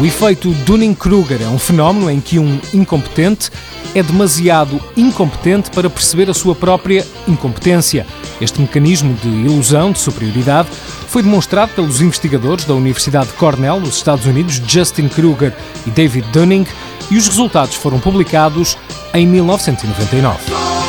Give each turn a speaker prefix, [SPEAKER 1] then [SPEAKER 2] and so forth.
[SPEAKER 1] O efeito Dunning-Kruger é um fenómeno em que um incompetente é demasiado incompetente para perceber a sua própria incompetência. Este mecanismo de ilusão de superioridade foi demonstrado pelos investigadores da Universidade de Cornell, nos Estados Unidos, Justin Kruger e David Dunning, e os resultados foram publicados em 1999.